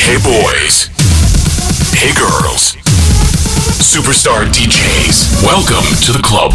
Hey boys. Hey girls. Superstar DJs Welcome to the club.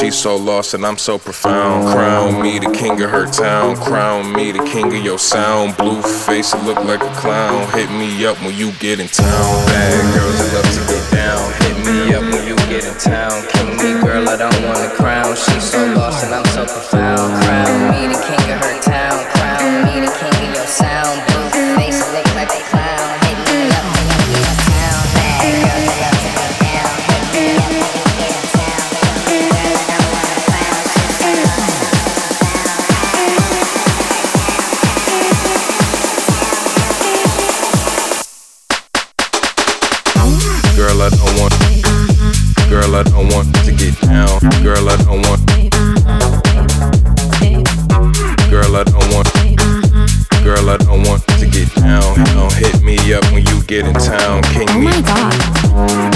She's so lost and I'm so profound. Crown me the king of her town. Crown me the king of your sound. Blue face, look like a clown. Hit me up when you get in town. Bad girls, I love to get down. Hit me up when you get in town. King me, girl, I don't want a crown. She's so lost and I'm so profound. Crown me the king of her I don't want to get down. Girl, I don't want. To get down. Don't hit me up when you get in town. Oh my god.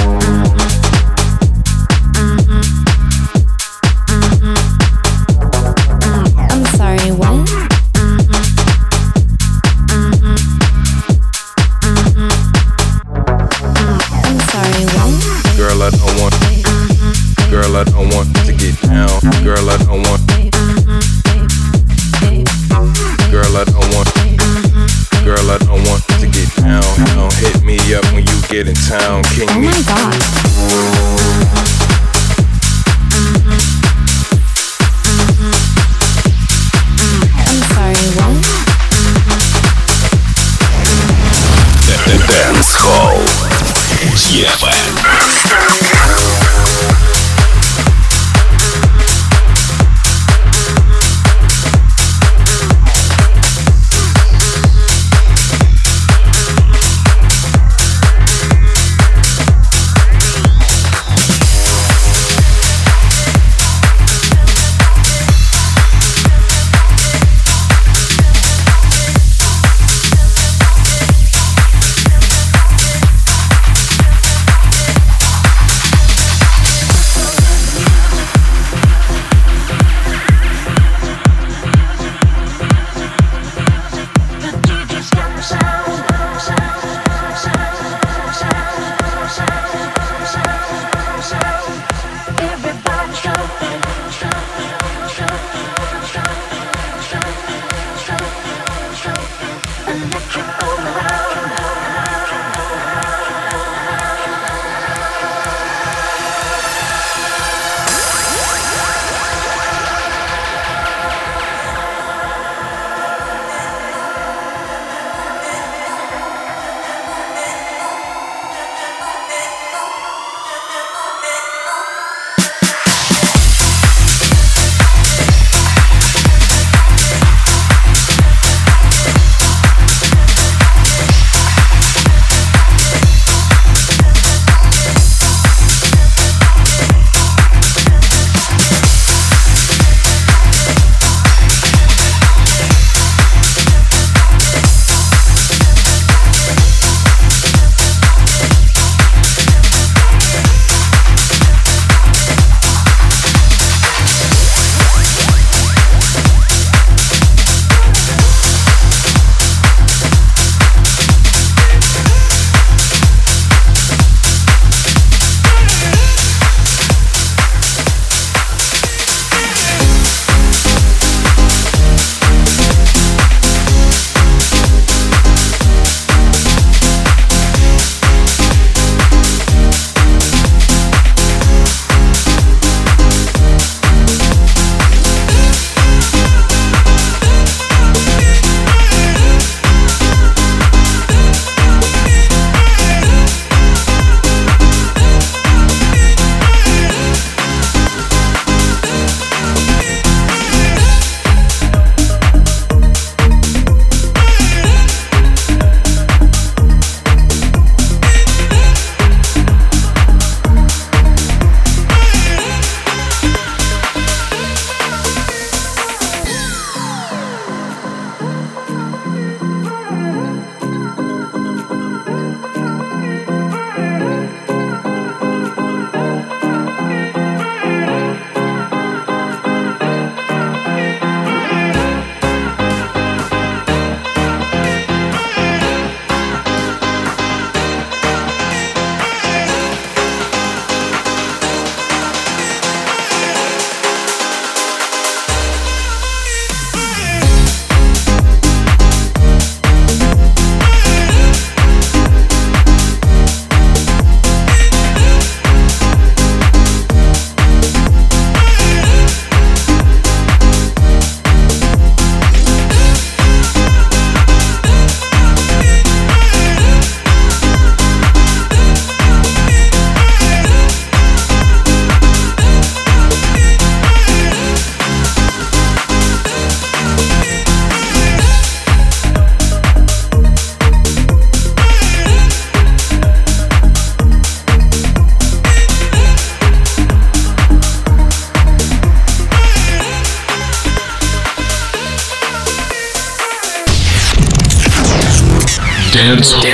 Dance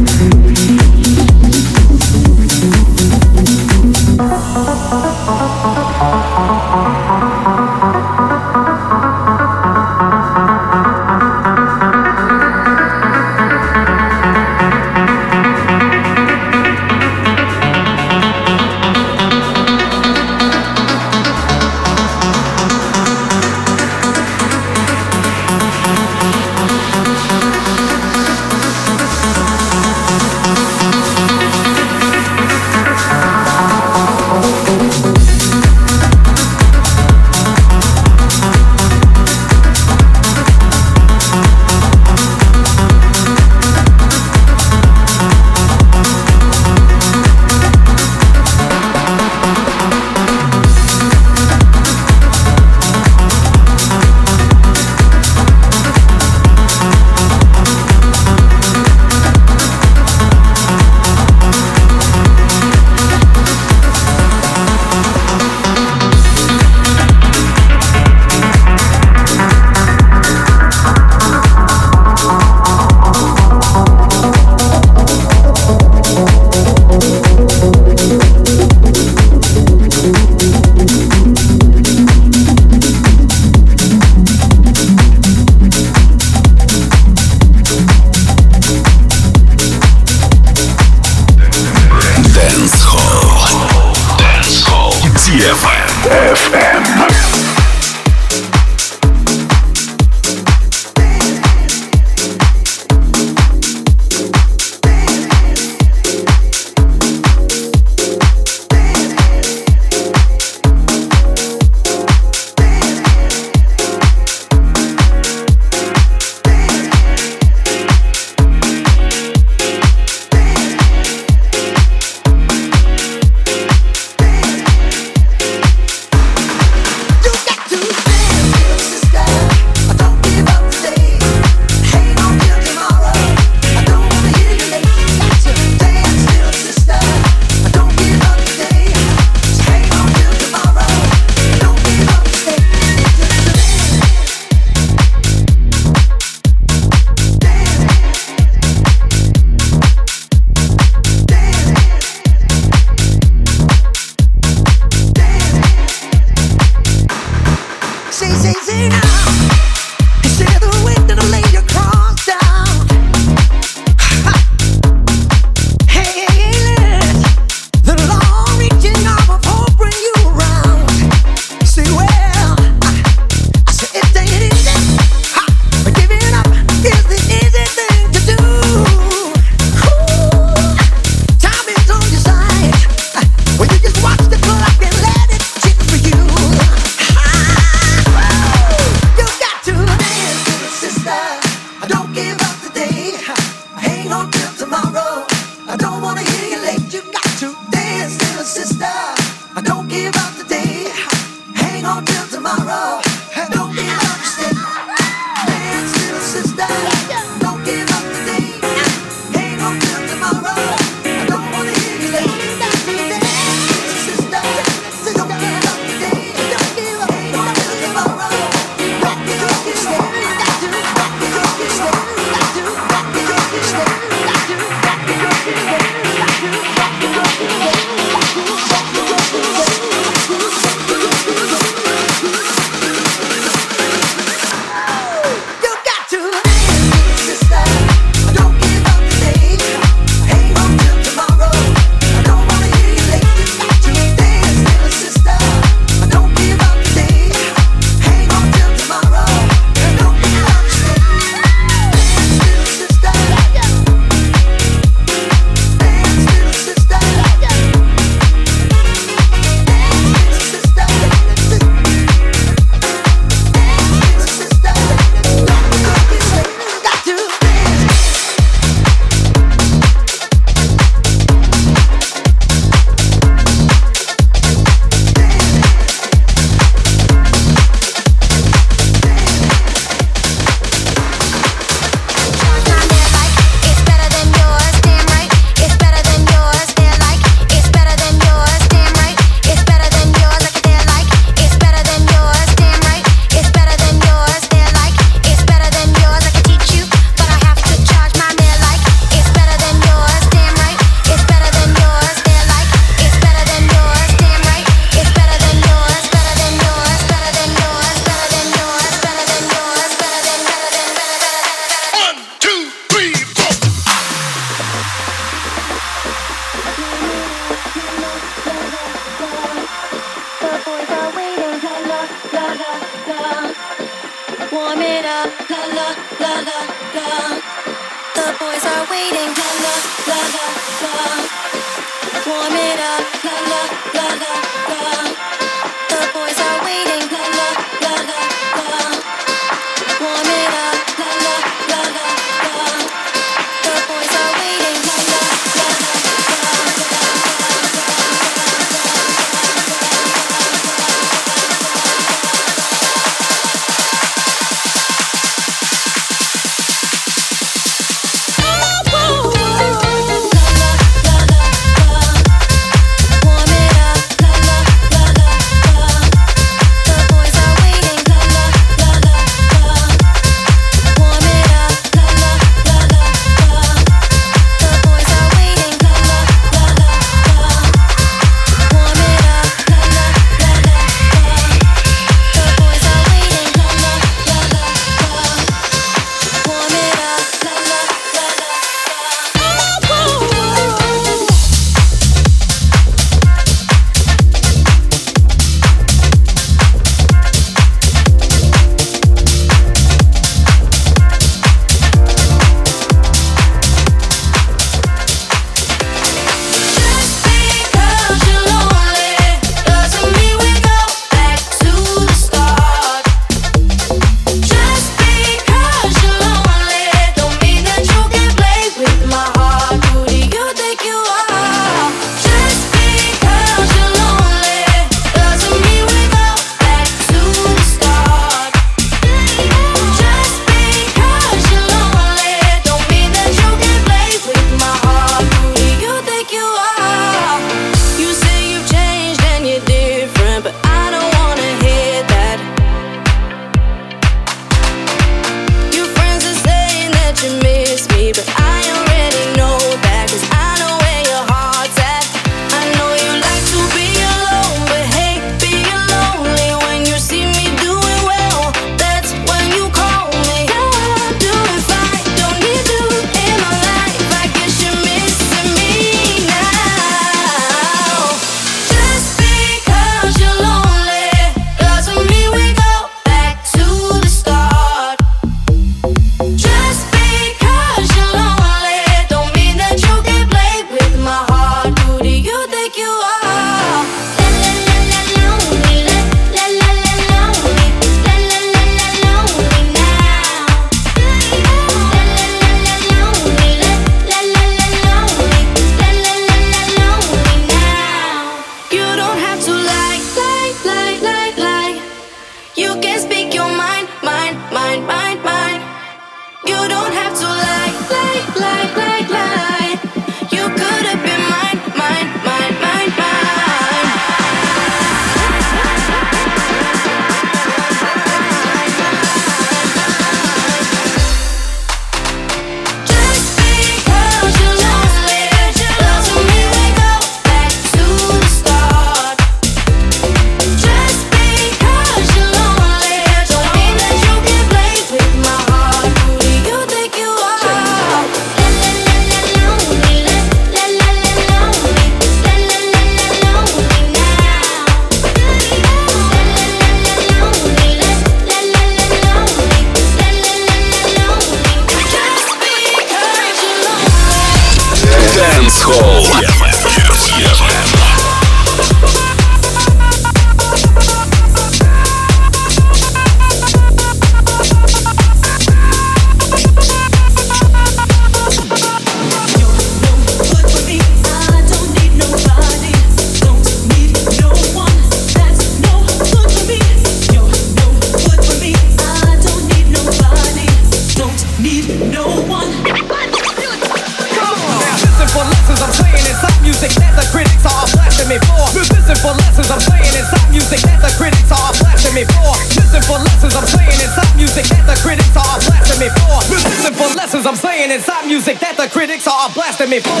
me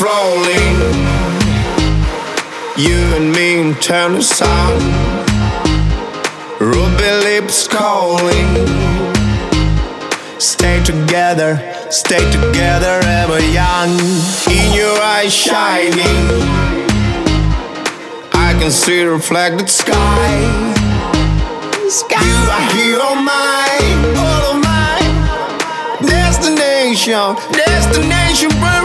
Flowing. You and me in turn the sun. Ruby lips calling. Stay together, stay together, ever young. In your eyes shining. I can see the reflected sky. sky. You are here on mine, all of mine. Destination, destination.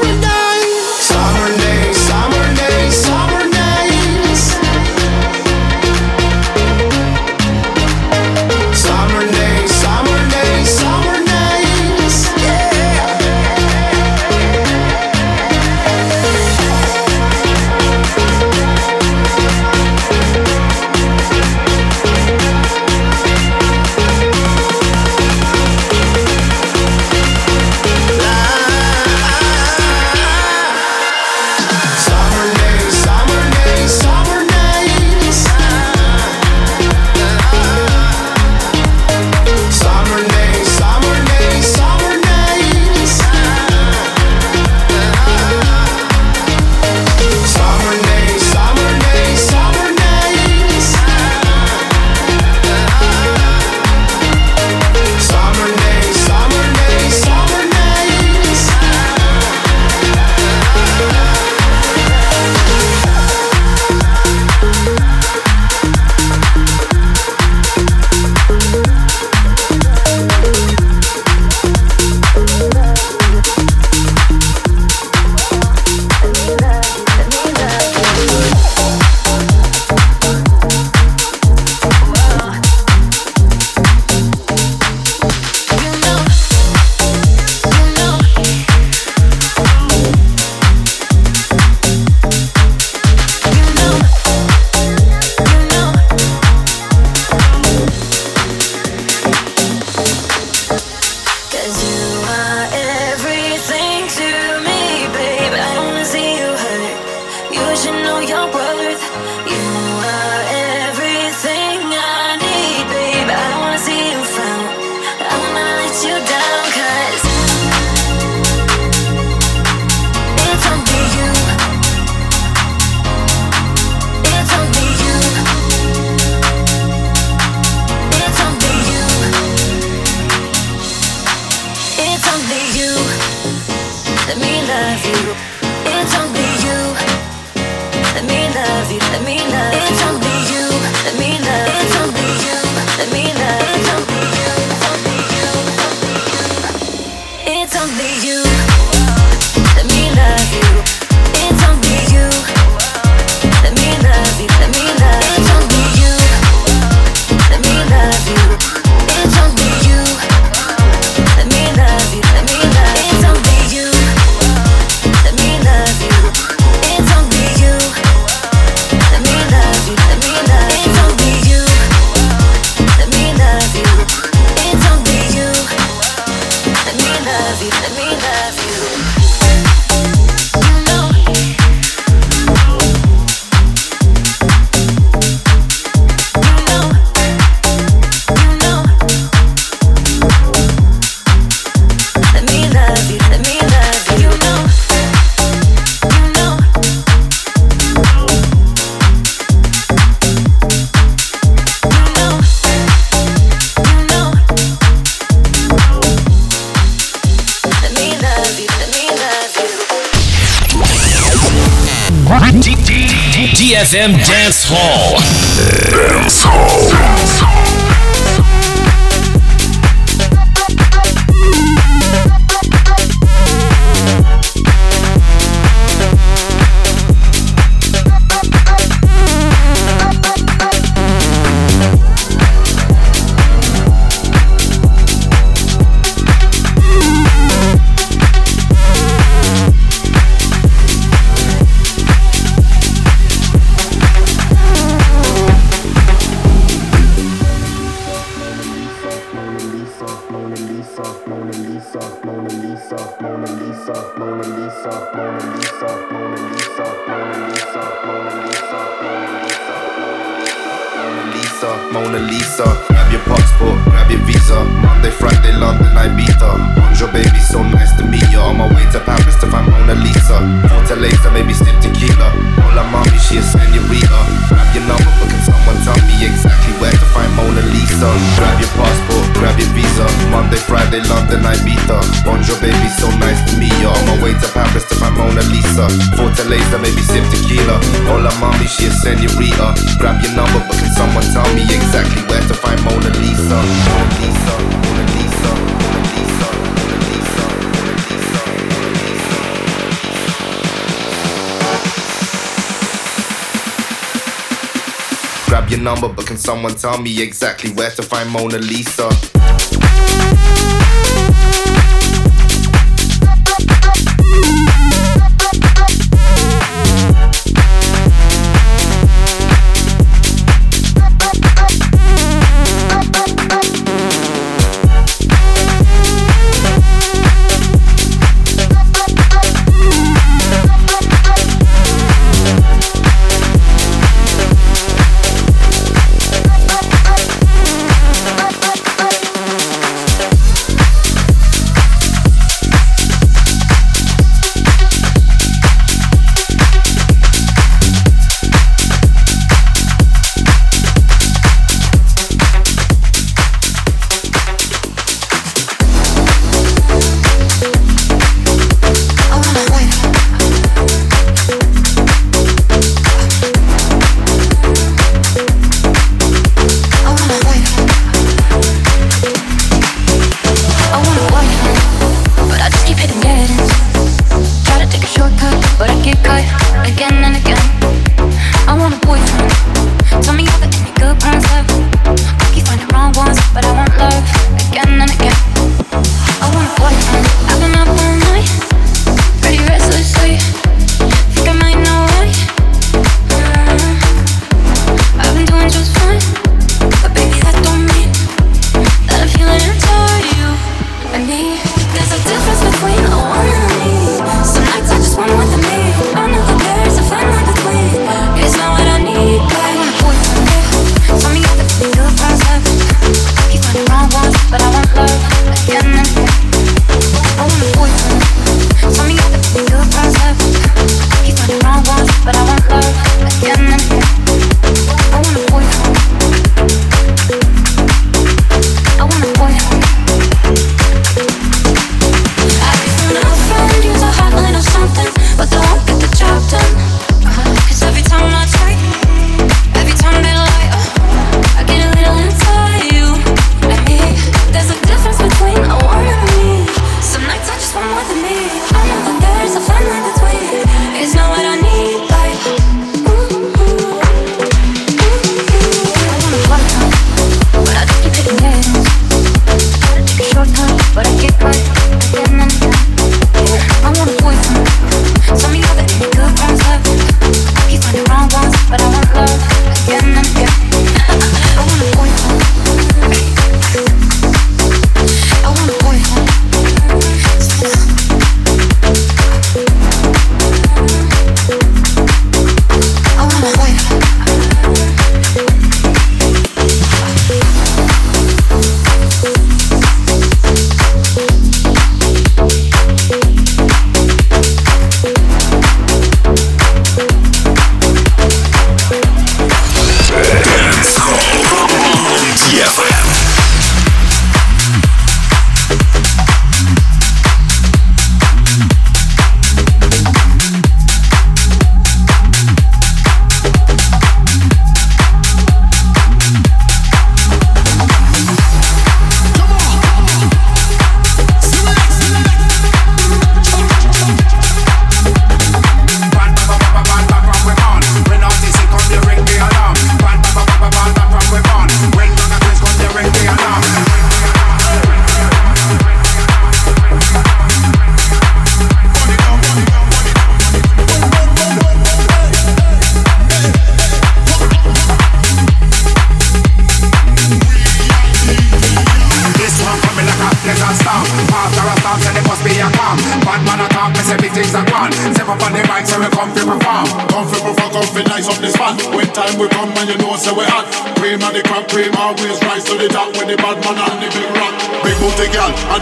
DFM Dance Hall. your number, but can someone tell me exactly where to find Mona Lisa?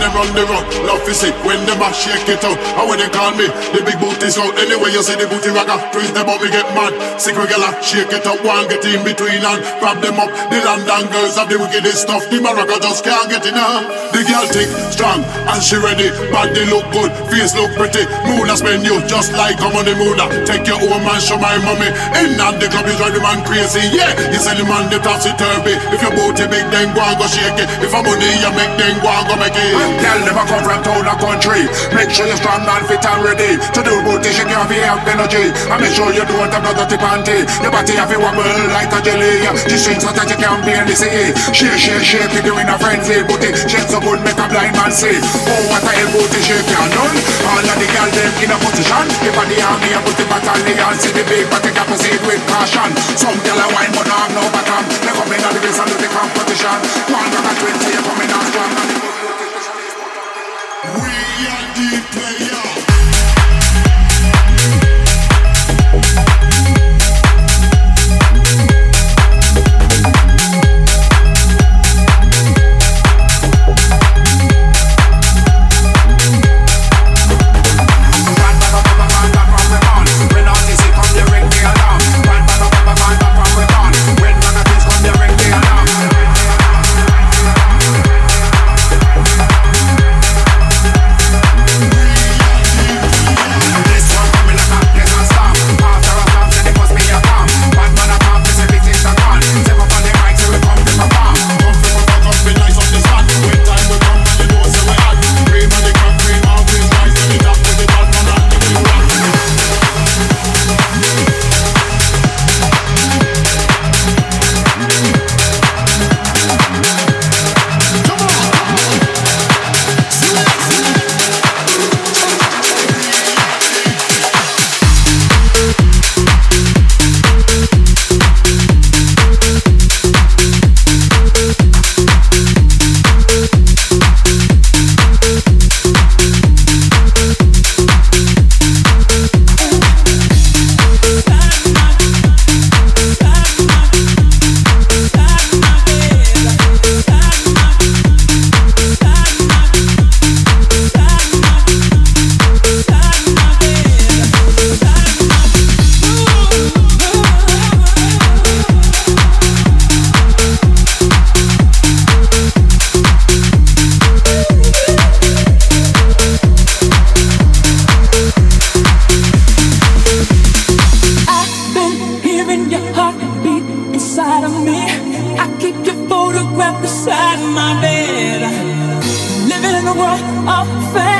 the run, they run. When them a shake it out. And when they call me, the big booty out. Anyway you see the booty rocker, twist them up, me get mad. Secret girl shake it up, one get in between and grab them up. The London girls have the wickedest stuff. The Morocco just can't get enough. The girl thick, strong, and she ready. Body look good, face look pretty. Moon a spend you just like I'm on the moon. Take your own man, show my mommy. In and the club is drive the man crazy. Yeah, you sell the man the topsy turvy. If your booty big, then go and go shake it. If I'm money, you make then go and go make it. Girl never come from town or country. Make sure you're strong and fit and ready to do booty your feet have energy. And make sure you don't have no dirty panty. Your body have a wobble like a jelly. The strings that you can't barely see. Shake, shake, shake it, you in a frenzy. Booty shake so good, make a blind man see. Oh, what a hell booty shake can done. All of the girls them in a position. If I the army, I put the battalion. See the big, but they can proceed with caution. Some girl a wine, but no have no bottom. They come in on the race and do the competition. One and twenty, you coming on strong. Beside my bed. Living in a world of fantasies.